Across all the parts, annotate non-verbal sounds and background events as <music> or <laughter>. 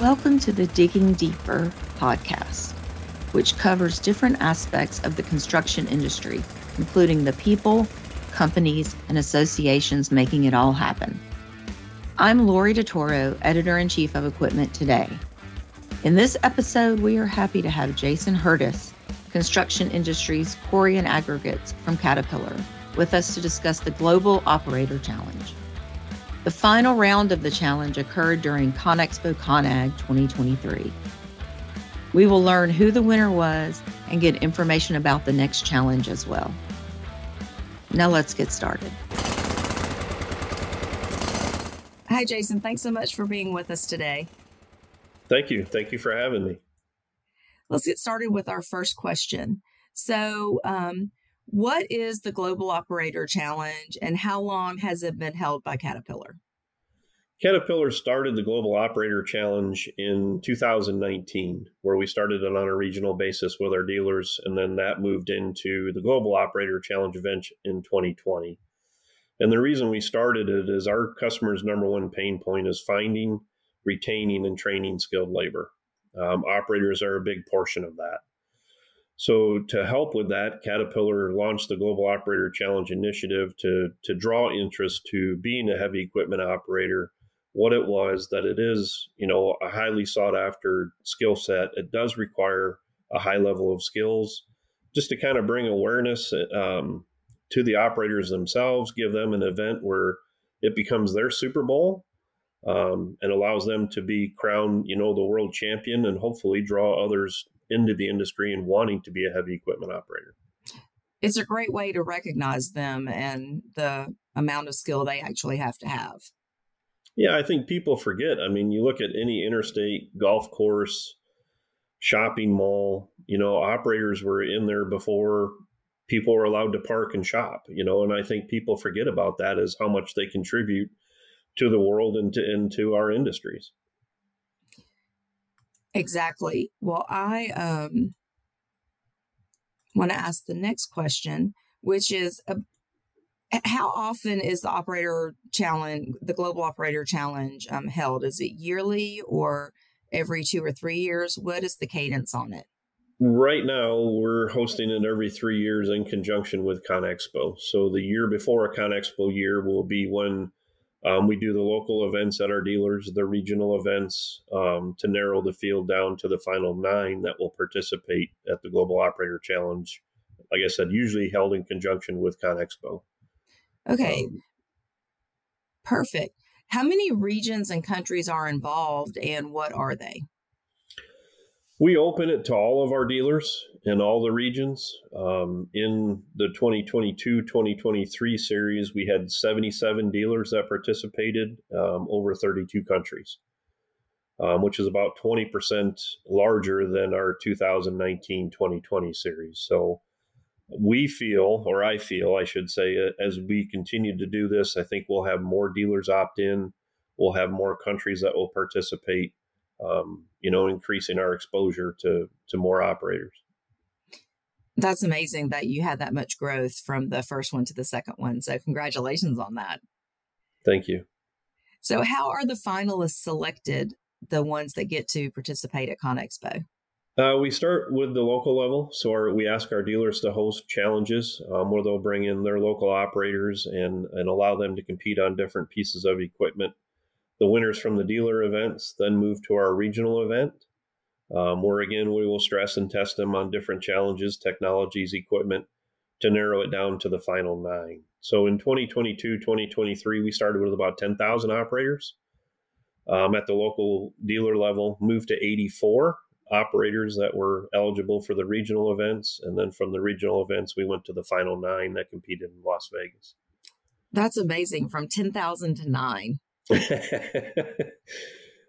Welcome to the Digging Deeper podcast, which covers different aspects of the construction industry, including the people, companies, and associations making it all happen. I'm Lori Ditoro, editor in chief of Equipment Today. In this episode, we are happy to have Jason Hurdis, Construction Industries Quarry and Aggregates from Caterpillar, with us to discuss the Global Operator Challenge. The final round of the challenge occurred during ConExpo ConAg 2023. We will learn who the winner was and get information about the next challenge as well. Now let's get started. Hi, Jason. Thanks so much for being with us today. Thank you. Thank you for having me. Let's get started with our first question. So, um, what is the Global Operator Challenge and how long has it been held by Caterpillar? Caterpillar started the Global Operator Challenge in 2019, where we started it on a regional basis with our dealers, and then that moved into the Global Operator Challenge event in 2020. And the reason we started it is our customers' number one pain point is finding, retaining, and training skilled labor. Um, operators are a big portion of that. So, to help with that, Caterpillar launched the Global Operator Challenge initiative to, to draw interest to being a heavy equipment operator. What it was that it is, you know, a highly sought after skill set. It does require a high level of skills, just to kind of bring awareness um, to the operators themselves, give them an event where it becomes their Super Bowl um, and allows them to be crowned, you know, the world champion, and hopefully draw others into the industry and wanting to be a heavy equipment operator. It's a great way to recognize them and the amount of skill they actually have to have. Yeah, I think people forget. I mean, you look at any interstate golf course, shopping mall, you know, operators were in there before people were allowed to park and shop, you know, and I think people forget about that as how much they contribute to the world and to into our industries. Exactly. Well, I um, want to ask the next question, which is uh, how often is the operator challenge, the global operator challenge, um, held? Is it yearly or every two or three years? What is the cadence on it? Right now, we're hosting it every three years in conjunction with ConExpo. So the year before a ConExpo year will be when um, we do the local events at our dealers, the regional events um, to narrow the field down to the final nine that will participate at the Global Operator Challenge. Like I said, usually held in conjunction with ConExpo. Okay. Um, Perfect. How many regions and countries are involved and what are they? We open it to all of our dealers in all the regions. Um, in the 2022 2023 series, we had 77 dealers that participated um, over 32 countries, um, which is about 20% larger than our 2019 2020 series. So we feel, or I feel, I should say, uh, as we continue to do this, I think we'll have more dealers opt in. We'll have more countries that will participate um, you know, increasing our exposure to to more operators. That's amazing that you had that much growth from the first one to the second one. So congratulations on that. Thank you. So how are the finalists selected, the ones that get to participate at ConExpo? Uh, we start with the local level. So our, we ask our dealers to host challenges um, where they'll bring in their local operators and, and allow them to compete on different pieces of equipment the winners from the dealer events then move to our regional event, um, where again we will stress and test them on different challenges, technologies, equipment to narrow it down to the final nine. So in 2022, 2023, we started with about 10,000 operators. Um, at the local dealer level, moved to 84 operators that were eligible for the regional events. And then from the regional events, we went to the final nine that competed in Las Vegas. That's amazing from 10,000 to nine. <laughs> it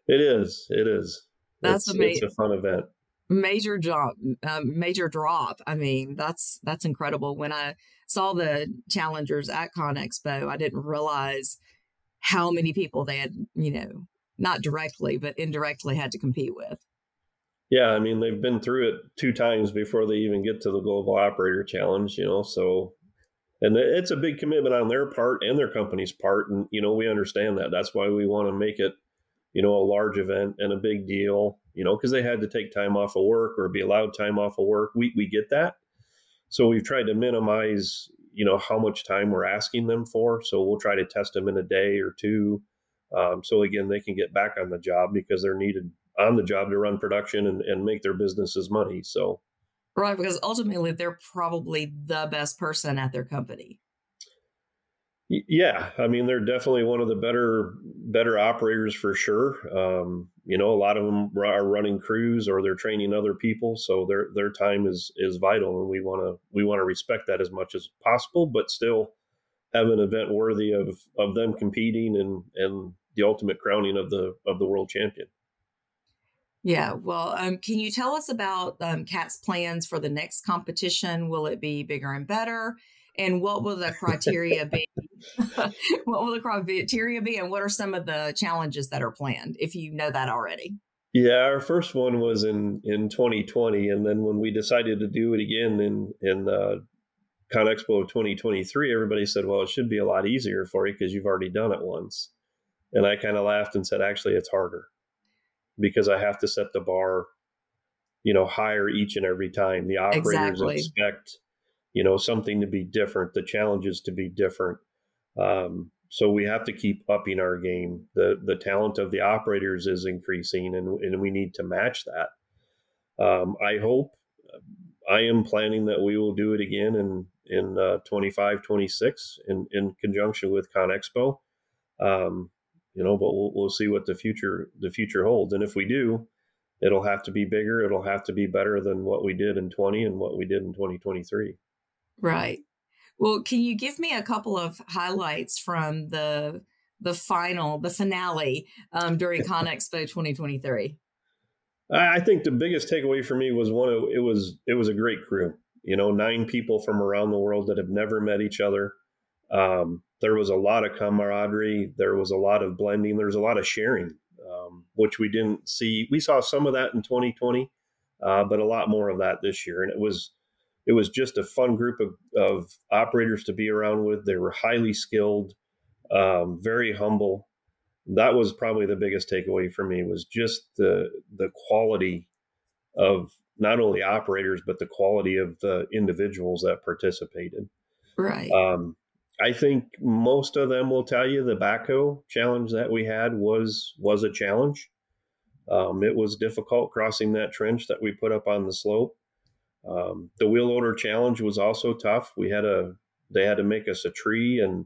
is. It is. That's it's, amazing. It's a fun event. Major drop. Um, major drop. I mean, that's that's incredible. When I saw the challengers at ConExpo, I didn't realize how many people they had. You know, not directly but indirectly had to compete with. Yeah, I mean they've been through it two times before they even get to the Global Operator Challenge. You know, so and it's a big commitment on their part and their company's part and you know we understand that that's why we want to make it you know, a large event and a big deal, you know, because they had to take time off of work or be allowed time off of work. We we get that. So we've tried to minimize, you know, how much time we're asking them for. So we'll try to test them in a day or two. Um, so again, they can get back on the job because they're needed on the job to run production and, and make their businesses money. So Right, because ultimately they're probably the best person at their company. Yeah, I mean they're definitely one of the better better operators for sure. Um, you know, a lot of them are running crews or they're training other people, so their their time is is vital, and we want to we want to respect that as much as possible, but still have an event worthy of of them competing and and the ultimate crowning of the of the world champion. Yeah, well, um, can you tell us about um, CAT's plans for the next competition? Will it be bigger and better? And what will the <laughs> criteria be? <laughs> what will the criteria be? And what are some of the challenges that are planned, if you know that already? Yeah, our first one was in in 2020, and then when we decided to do it again in in uh, ConExpo of 2023, everybody said, "Well, it should be a lot easier for you because you've already done it once." And I kind of laughed and said, "Actually, it's harder." because I have to set the bar, you know, higher each and every time. The operators exactly. expect, you know, something to be different, the challenges to be different. Um, so we have to keep upping our game. The the talent of the operators is increasing, and and we need to match that. Um, I hope. I am planning that we will do it again in in uh, 25, 26 in in conjunction with ConExpo. Um, you know, but we'll, we'll see what the future the future holds. And if we do, it'll have to be bigger. It'll have to be better than what we did in 20 and what we did in 2023. Right. Well, can you give me a couple of highlights from the the final, the finale um, during <laughs> ConExpo 2023? I think the biggest takeaway for me was one of it was it was a great crew. You know, nine people from around the world that have never met each other. Um, there was a lot of camaraderie. There was a lot of blending. There was a lot of sharing, um, which we didn't see. We saw some of that in 2020, uh, but a lot more of that this year. And it was it was just a fun group of, of operators to be around with. They were highly skilled, um, very humble. That was probably the biggest takeaway for me was just the the quality of not only operators but the quality of the individuals that participated. Right. Um, I think most of them will tell you the backhoe challenge that we had was was a challenge. Um, it was difficult crossing that trench that we put up on the slope. Um, the wheel loader challenge was also tough. We had a they had to make us a tree, and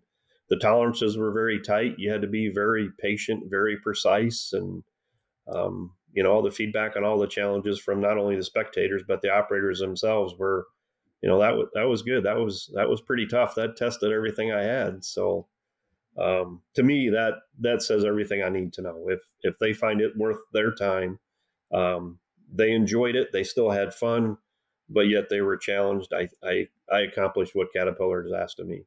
the tolerances were very tight. You had to be very patient, very precise, and um, you know all the feedback on all the challenges from not only the spectators but the operators themselves were you know that was that was good. That was that was pretty tough. That tested everything I had. So um, to me, that that says everything I need to know. If if they find it worth their time, um, they enjoyed it. They still had fun, but yet they were challenged. I I, I accomplished what Caterpillar has asked of me.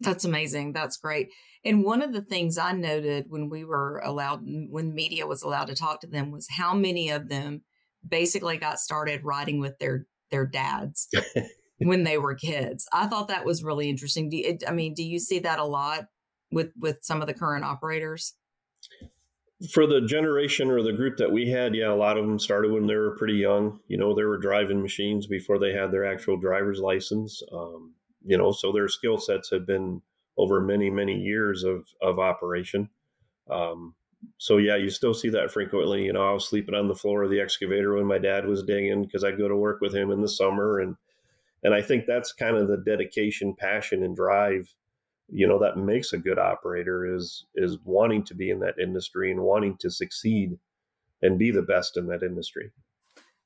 That's amazing. That's great. And one of the things I noted when we were allowed, when media was allowed to talk to them, was how many of them basically got started riding with their their dads <laughs> when they were kids. I thought that was really interesting. Do you, I mean, do you see that a lot with with some of the current operators? For the generation or the group that we had, yeah, a lot of them started when they were pretty young. You know, they were driving machines before they had their actual driver's license. Um, you know, so their skill sets have been over many, many years of of operation. Um, so yeah, you still see that frequently. You know, I was sleeping on the floor of the excavator when my dad was digging because I'd go to work with him in the summer, and and I think that's kind of the dedication, passion, and drive, you know, that makes a good operator is is wanting to be in that industry and wanting to succeed and be the best in that industry.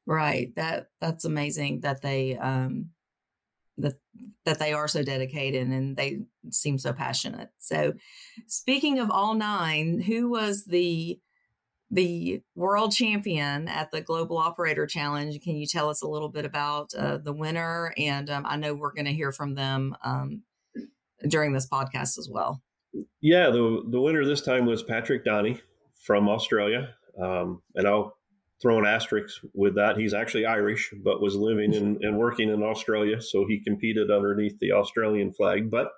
Right. That that's amazing that they um that that they are so dedicated and they seem so passionate. So, speaking of all nine, who was the the world champion at the Global Operator Challenge? Can you tell us a little bit about uh, the winner? And um, I know we're going to hear from them um, during this podcast as well. Yeah, the the winner this time was Patrick Doheny from Australia, um, and I'll throw an asterisk with that. He's actually Irish, but was living in, and working in Australia, so he competed underneath the Australian flag. But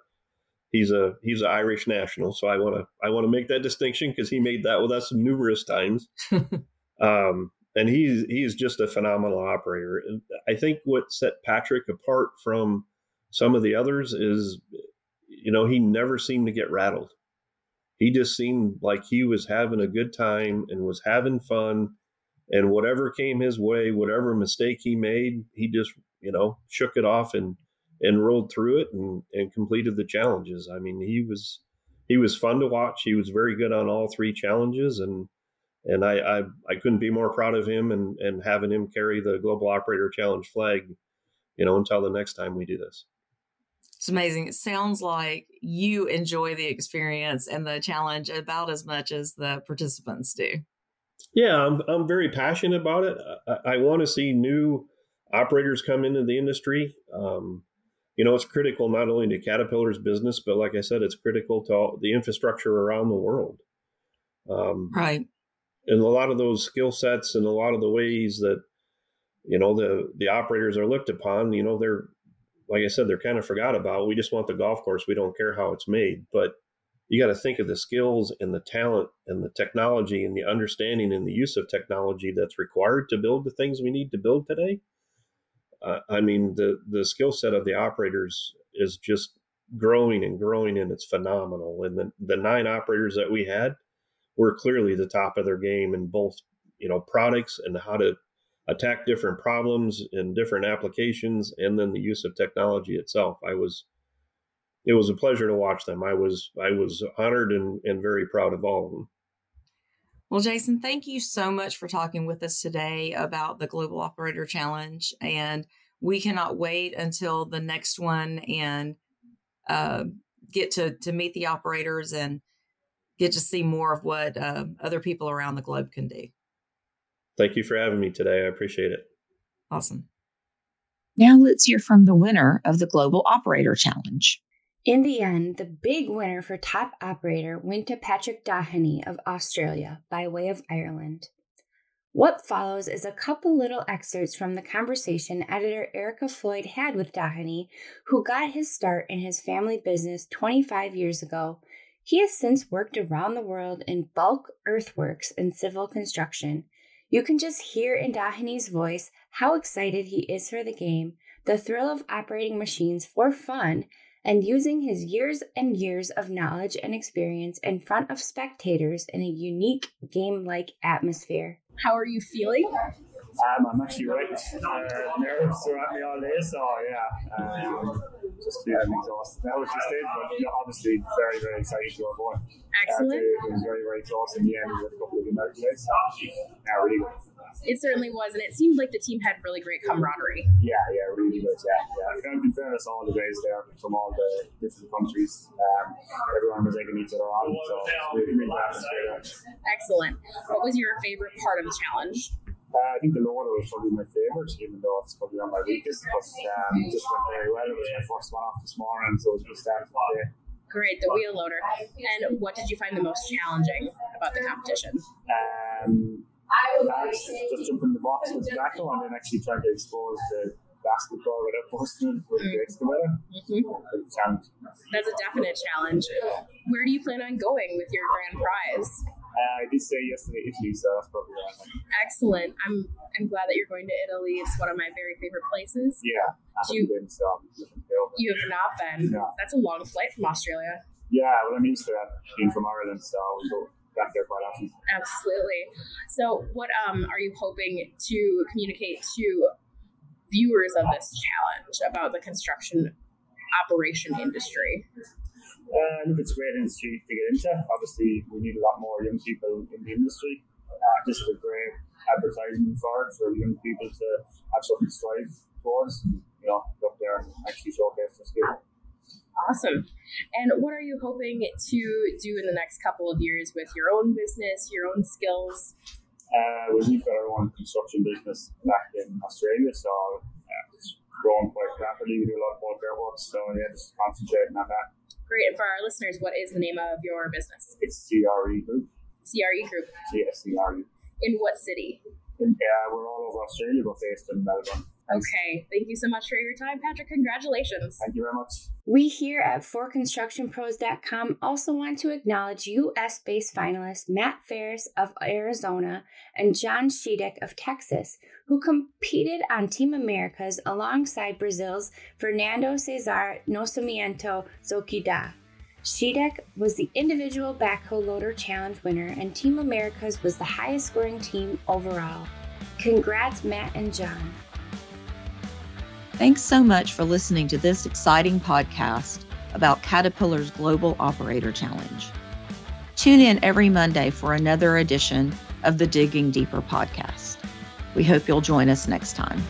he's a he's an Irish national, so I want to I want to make that distinction because he made that with us numerous times. <laughs> um, and he's he's just a phenomenal operator. I think what set Patrick apart from some of the others is, you know, he never seemed to get rattled. He just seemed like he was having a good time and was having fun. And whatever came his way, whatever mistake he made, he just, you know, shook it off and and rolled through it and, and completed the challenges. I mean, he was he was fun to watch. He was very good on all three challenges, and and I I, I couldn't be more proud of him and and having him carry the Global Operator Challenge flag, you know, until the next time we do this. It's amazing. It sounds like you enjoy the experience and the challenge about as much as the participants do. Yeah, I'm I'm very passionate about it. I, I want to see new operators come into the industry. Um, you know, it's critical not only to Caterpillar's business, but like I said, it's critical to all, the infrastructure around the world. Um, right. And a lot of those skill sets and a lot of the ways that, you know, the, the operators are looked upon, you know, they're, like I said, they're kind of forgot about. We just want the golf course. We don't care how it's made. But you got to think of the skills and the talent and the technology and the understanding and the use of technology that's required to build the things we need to build today uh, I mean, the the skill set of the operators is just growing and growing, and it's phenomenal. And the the nine operators that we had were clearly the top of their game in both, you know, products and how to attack different problems in different applications, and then the use of technology itself. I was it was a pleasure to watch them. I was I was honored and, and very proud of all of them. Well, Jason, thank you so much for talking with us today about the Global Operator Challenge. And we cannot wait until the next one and uh, get to, to meet the operators and get to see more of what uh, other people around the globe can do. Thank you for having me today. I appreciate it. Awesome. Now let's hear from the winner of the Global Operator Challenge. In the end, the big winner for top operator went to Patrick Doheny of Australia by way of Ireland. What follows is a couple little excerpts from the conversation editor Erica Floyd had with Doheny, who got his start in his family business 25 years ago. He has since worked around the world in bulk earthworks and civil construction. You can just hear in Doheny's voice how excited he is for the game, the thrill of operating machines for fun, and using his years and years of knowledge and experience in front of spectators in a unique game like atmosphere. How are you feeling? Um, I'm actually right. Uh, nerves are at me all day, so yeah, um, just yeah, I'm exhausted now at this stage, but you know, obviously very, very excited to have won. Excellent. Uh, it was very, very close in the end. We had a couple of American days, so yeah, really good. It certainly was, and it seemed like the team had really great camaraderie. Yeah, yeah, really good. Yeah, yeah. In fairness, all the guys there from all the different countries, um, everyone was egging each other on, so really, really atmosphere. Excellent. What was your favorite part of the challenge? Uh, I think the loader was probably my favourite, even though it's probably not my weakest. But um, it just went very well. It was my first one off this morning, so it was a good start to the day. Great, the wheel loader. And what did you find the most challenging about the competition? Um, just, just jumping the box with the backhoe and then actually trying to expose the basketball without busting with the excavator. Mm-hmm. That's a definite challenge. Where do you plan on going with your grand prize? Uh, I did say yesterday Italy, so that's probably right. Excellent. I'm I'm glad that you're going to Italy. It's one of my very favorite places. Yeah, I you, been, so You have not been. No. That's a long flight from Australia. Yeah, well, I'm used to that being from Ireland, so we go back there quite often. Absolutely. So, what um are you hoping to communicate to viewers of this challenge about the construction operation industry? Uh, look, it's a great industry to get into. Obviously, we need a lot more young people in the industry. Uh, this is a great advertisement for it, for young people to have something to strive towards. And, you know, go up there and actually showcase their skill. Awesome. And what are you hoping to do in the next couple of years with your own business, your own skills? Uh, well, we've got our own construction business back in Australia, so uh, it's growing quite rapidly. We do a lot of bulk earthworks, so yeah, just concentrating on that. Great. And for our listeners, what is the name of your business? It's CRE Group. CRE Group. Yeah, CRE. In what city? In, uh, we're all over Australia, but based in Melbourne. Okay. Thank you so much for your time, Patrick. Congratulations. Thank you very much. We here at forconstructionpros.com also want to acknowledge US based finalists Matt Ferris of Arizona and John Sheedek of Texas, who competed on Team America's alongside Brazil's Fernando Cesar Nascimento Zoquida. Sheedek was the individual backhoe loader challenge winner, and Team America's was the highest scoring team overall. Congrats, Matt and John. Thanks so much for listening to this exciting podcast about Caterpillar's Global Operator Challenge. Tune in every Monday for another edition of the Digging Deeper podcast. We hope you'll join us next time.